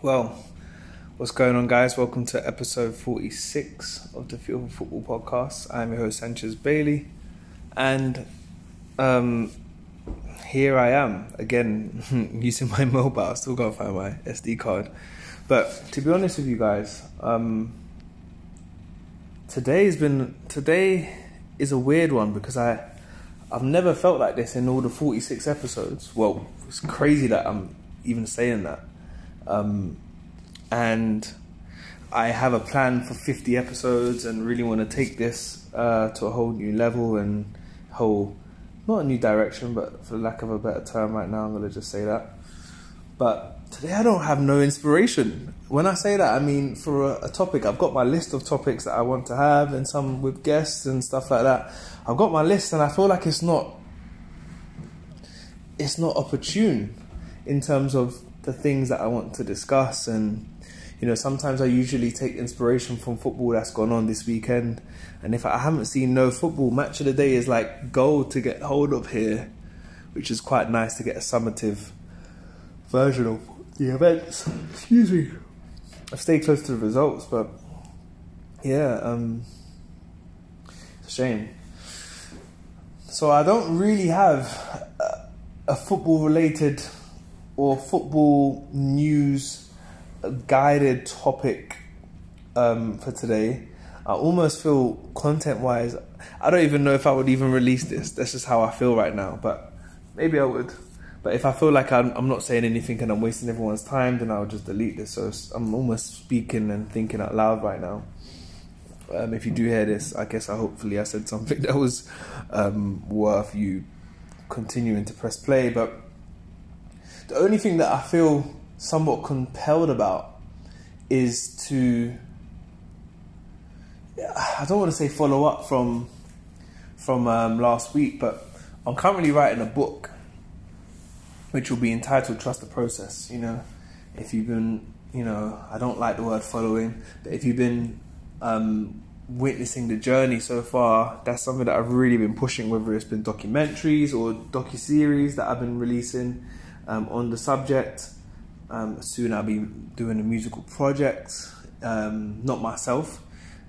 Well, what's going on, guys? Welcome to episode 46 of the Feel for Football podcast. I'm your host, Sanchez Bailey, and um, here I am again using my mobile. I still gotta find my SD card, but to be honest with you guys, um, today has been today is a weird one because I I've never felt like this in all the 46 episodes. Well, it's crazy that I'm even saying that. Um, and I have a plan for 50 episodes and really want to take this uh, to a whole new level and whole, not a new direction, but for lack of a better term right now, I'm going to just say that. But today I don't have no inspiration. When I say that, I mean for a, a topic, I've got my list of topics that I want to have and some with guests and stuff like that. I've got my list and I feel like it's not, it's not opportune in terms of the things that I want to discuss. And, you know, sometimes I usually take inspiration from football that's gone on this weekend. And if I haven't seen no football, match of the day is like gold to get hold of here, which is quite nice to get a summative version of the events. Excuse me. I've stayed close to the results, but yeah, um, it's a shame. So I don't really have a, a football related or football news guided topic um, for today. I almost feel content wise, I don't even know if I would even release this. That's just how I feel right now, but maybe I would. But if I feel like I'm, I'm not saying anything and I'm wasting everyone's time, then I'll just delete this. So I'm almost speaking and thinking out loud right now. Um, if you do hear this, I guess I hopefully I said something that was um, worth you continuing to press play. But the only thing that I feel somewhat compelled about is to I don't want to say follow up from from um, last week, but I'm currently writing a book which will be entitled "Trust the Process." You know, if you've been, you know, I don't like the word following, but if you've been um, witnessing the journey so far, that's something that I've really been pushing. Whether it's been documentaries or docu series that I've been releasing um, on the subject. Um, soon I'll be doing a musical project, um, not myself.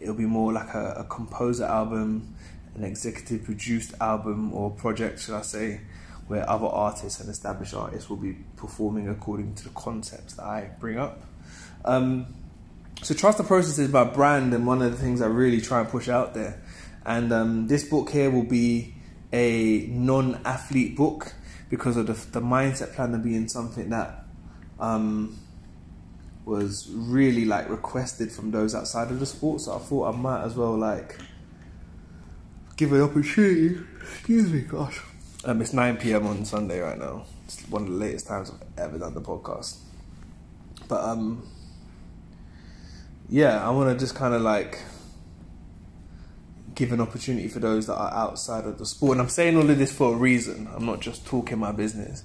It'll be more like a, a, composer album, an executive produced album or project, should I say, where other artists and established artists will be performing according to the concepts that I bring up. Um, so trust the process is my brand and one of the things I really try and push out there. And um, this book here will be a non-athlete book because of the, the mindset plan of being something that um, was really like requested from those outside of the sport. So I thought I might as well like give an opportunity. Excuse me, gosh. Um, it's 9 p.m. on Sunday right now. It's one of the latest times I've ever done the podcast. But um, yeah, I want to just kind of like give an opportunity for those that are outside of the sport. And I'm saying all of this for a reason. I'm not just talking my business.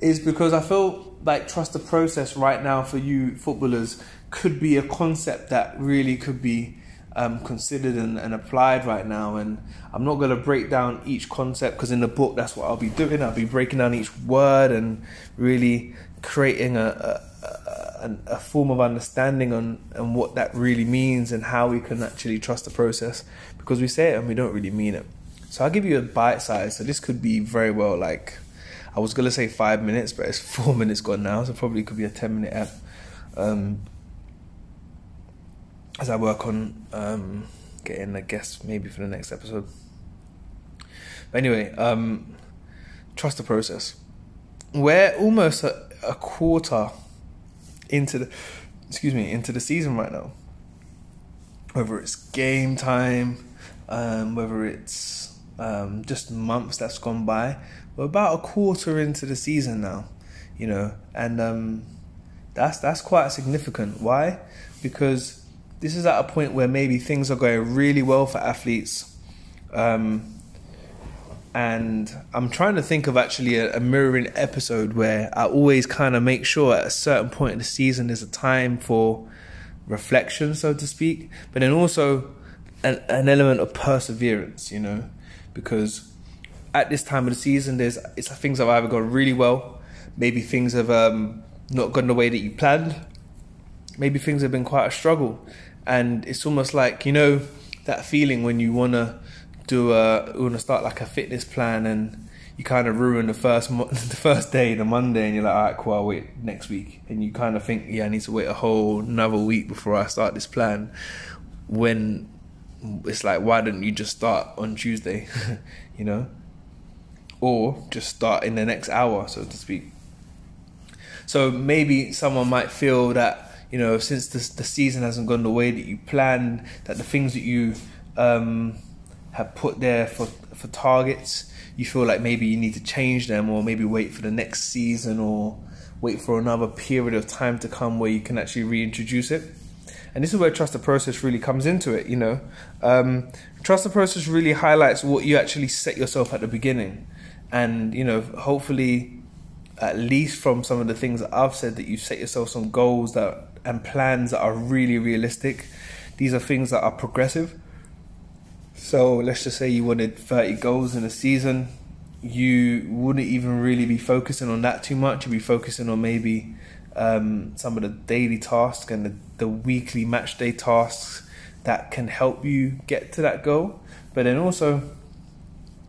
Is because I feel like trust the process right now for you footballers could be a concept that really could be um, considered and, and, applied right now. And I'm not going to break down each concept because in the book that's what I'll be doing. I'll be breaking down each word and really creating a, a a, a, form of understanding on and what that really means and how we can actually trust the process because we say it and we don't really mean it. So I'll give you a bite size. So this could be very well like I was gonna say five minutes, but it's four minutes gone now, so probably could be a ten minute app. Um, as I work on um, getting a guest maybe for the next episode. But anyway, um, trust the process. We're almost a, a quarter into the excuse me into the season right now. Whether it's game time, um, whether it's um, just months that's gone by, we're about a quarter into the season now, you know, and um, that's that's quite significant. Why? Because this is at a point where maybe things are going really well for athletes. Um, and I'm trying to think of actually a, a mirroring episode where I always kind of make sure at a certain point in the season there's a time for reflection, so to speak, but then also an, an element of perseverance, you know, because at this time of the season, there's it's things have either gone really well, maybe things have um, not gone the way that you planned, maybe things have been quite a struggle, and it's almost like you know that feeling when you wanna do a wanna start like a fitness plan and you kind of ruin the first mo- the first day, the Monday, and you're like, all right, cool, I'll wait next week, and you kind of think, yeah, I need to wait a whole another week before I start this plan. When it's like, why don't you just start on Tuesday, you know, or just start in the next hour, so to speak. So maybe someone might feel that you know, since the the season hasn't gone the way that you planned, that the things that you um, have put there for for targets you feel like maybe you need to change them or maybe wait for the next season or wait for another period of time to come where you can actually reintroduce it. And this is where trust the process really comes into it, you know. Um, trust the process really highlights what you actually set yourself at the beginning. And, you know, hopefully, at least from some of the things that I've said, that you set yourself some goals that and plans that are really realistic. These are things that are progressive so let's just say you wanted 30 goals in a season. You wouldn't even really be focusing on that too much. You'd be focusing on maybe um, some of the daily tasks and the, the weekly match day tasks that can help you get to that goal. But then also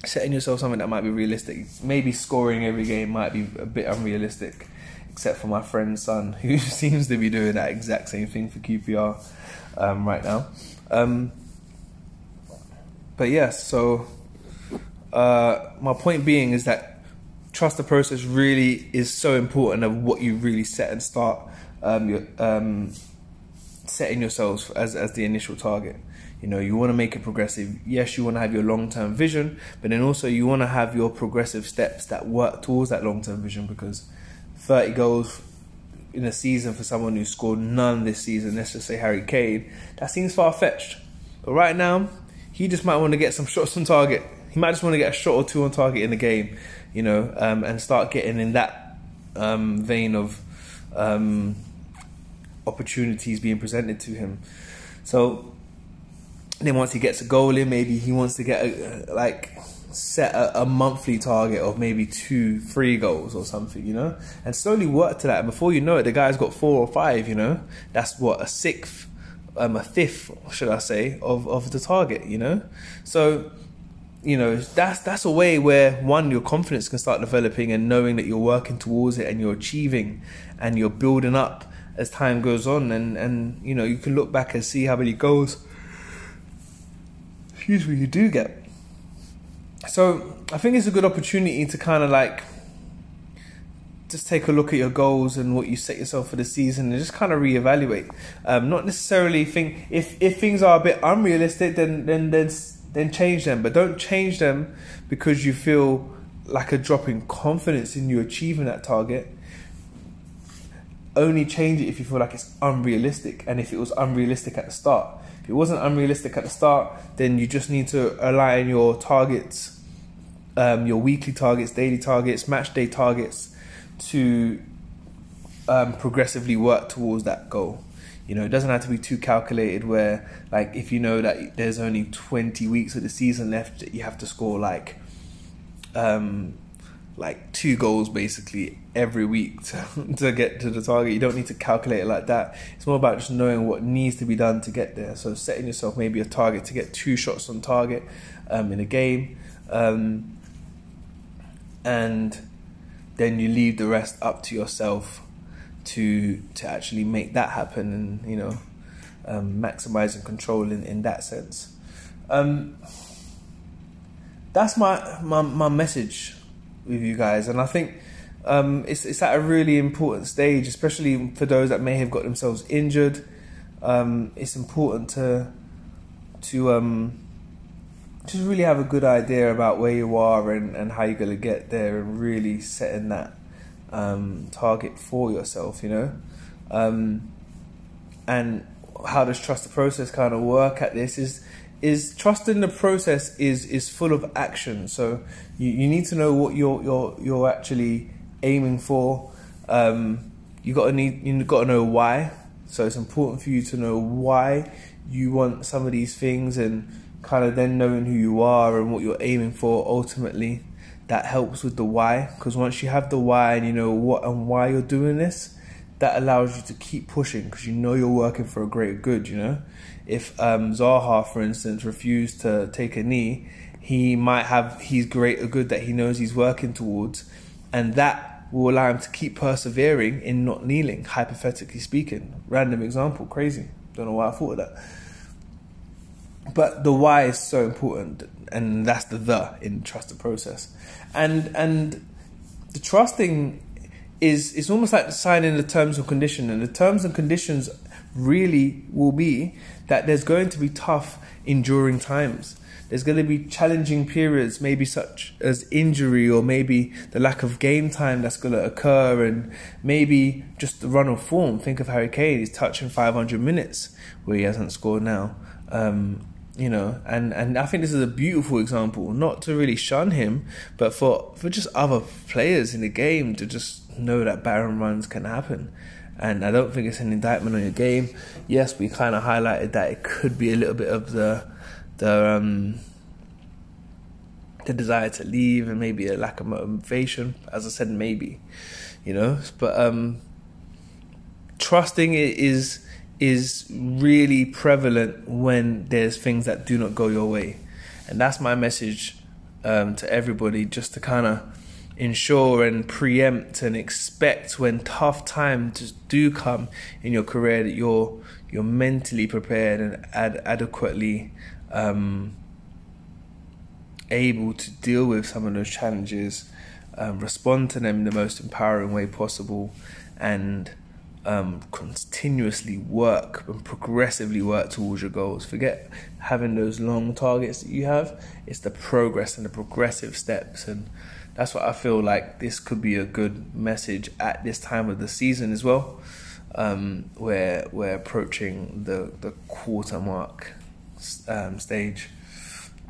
setting yourself something that might be realistic. Maybe scoring every game might be a bit unrealistic, except for my friend's son, who seems to be doing that exact same thing for QPR um, right now. Um, but yes, so uh, my point being is that trust the process really is so important of what you really set and start um, um, setting yourselves as as the initial target. You know, you want to make it progressive. Yes, you want to have your long term vision, but then also you want to have your progressive steps that work towards that long term vision because 30 goals in a season for someone who scored none this season, let's just say Harry Kane, that seems far fetched. But right now, he just might want to get some shots on target. He might just want to get a shot or two on target in the game, you know, um, and start getting in that um, vein of um, opportunities being presented to him. So then once he gets a goal in, maybe he wants to get a, like set a, a, monthly target of maybe two, three goals or something, you know, and slowly work to that. And before you know it, the guy's got four or five, you know, that's what a sixth um, a fifth, should I say, of, of the target, you know? So, you know, that's that's a way where one, your confidence can start developing and knowing that you're working towards it and you're achieving and you're building up as time goes on and, and you know, you can look back and see how many goals excuse me you do get. So I think it's a good opportunity to kind of like just take a look at your goals and what you set yourself for the season and just kind of reevaluate. Um, not necessarily think if if things are a bit unrealistic, then then then then change them, but don't change them because you feel like a drop in confidence in you achieving that target. Only change it if you feel like it's unrealistic, and if it was unrealistic at the start. If it wasn't unrealistic at the start, then you just need to align your targets, um, your weekly targets, daily targets, match day targets to um, progressively work towards that goal. You know, it doesn't have to be too calculated where, like, if you know that there's only 20 weeks of the season left, you have to score like, um, like two goals basically every week to, to get to the target. You don't need to calculate it like that. It's more about just knowing what needs to be done to get there. So setting yourself maybe a target to get two shots on target um, in a game, um, and then you leave the rest up to yourself to to actually make that happen and you know um, maximize and control in, in that sense. Um, that's my, my my message with you guys, and I think um, it's it's at a really important stage, especially for those that may have got themselves injured. Um, it's important to to um, just really have a good idea about where you are and, and how you're going to get there and really setting that um, target for yourself, you know? Um, and how does trust the process kind of work at this is is trusting the process is is full of action. So you, you need to know what you're you're you're actually aiming for. Um, you got to need you got to know why. So it's important for you to know why you want some of these things and kind of then knowing who you are and what you're aiming for ultimately that helps with the why because once you have the why and you know what and why you're doing this that allows you to keep pushing because you know you're working for a greater good. You know, if um, Zaha, for instance, refused to take a knee, he might have his greater good that he knows he's working towards, and that will allow him to keep persevering in not kneeling. Hypothetically speaking, random example, crazy. Don't know why I thought of that. But the why is so important, and that's the the in trust the process, and and the trusting is it's almost like signing the terms and conditions, and the terms and conditions really will be that there's going to be tough, enduring times. There's going to be challenging periods, maybe such as injury or maybe the lack of game time that's going to occur, and maybe just the run of form. Think of Harry Kane; he's touching 500 minutes where he hasn't scored now. Um, you know, and, and I think this is a beautiful example, not to really shun him, but for, for just other players in the game to just know that barren runs can happen. And I don't think it's an indictment on your game. Yes, we kind of highlighted that it could be a little bit of the the um, the desire to leave and maybe a lack of motivation. As I said, maybe, you know, but um, trusting it is is really prevalent when there's things that do not go your way. And that's my message um, to everybody just to kind of ensure and preempt and expect when tough times do come in your career that you're you're mentally prepared and ad- adequately um, able to deal with some of those challenges, um, respond to them in the most empowering way possible, and um, continuously work and progressively work towards your goals. Forget having those long targets that you have. It's the progress and the progressive steps, and that's what I feel like this could be a good message at this time of the season as well. Um, where we're approaching the the quarter mark um, stage,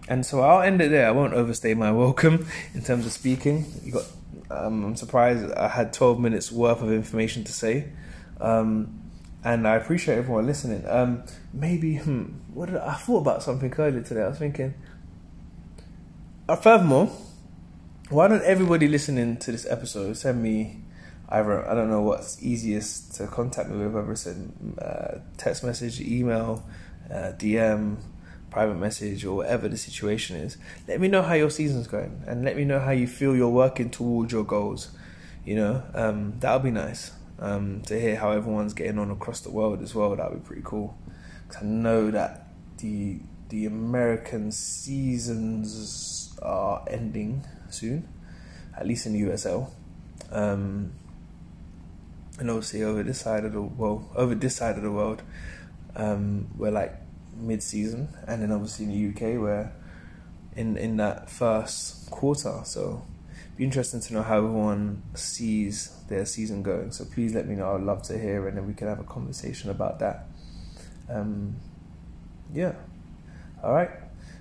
and so I'll end it there. I won't overstay my welcome in terms of speaking. You got. Um, I'm surprised I had 12 minutes worth of information to say. Um, and I appreciate everyone listening. Um, maybe, hmm, what I, I, thought about something earlier today. I was thinking. Uh, furthermore, why don't everybody listening to this episode send me either I don't know what's easiest to contact me with, whether it's a uh, text message, email, uh, DM, private message, or whatever the situation is. Let me know how your season's going, and let me know how you feel you're working towards your goals. You know, um, that'll be nice um, to hear how everyone's getting on across the world as well. That would be pretty cool. Cause I know that the the American seasons are ending soon, at least in the USL. Um, and obviously over this side of the well, over this side of the world, um, we're like mid-season, and then obviously in the UK we're in in that first quarter. So be interesting to know how everyone sees their season going. So please let me know. I'd love to hear, and then we can have a conversation about that. Um, yeah. All right.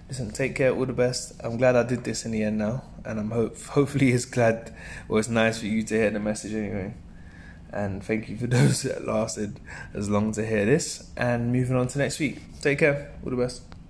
Listen, take care. All the best. I'm glad I did this in the end now, and I'm hope hopefully it's glad or it's nice for you to hear the message anyway. And thank you for those that lasted as long to hear this. And moving on to next week. Take care. All the best.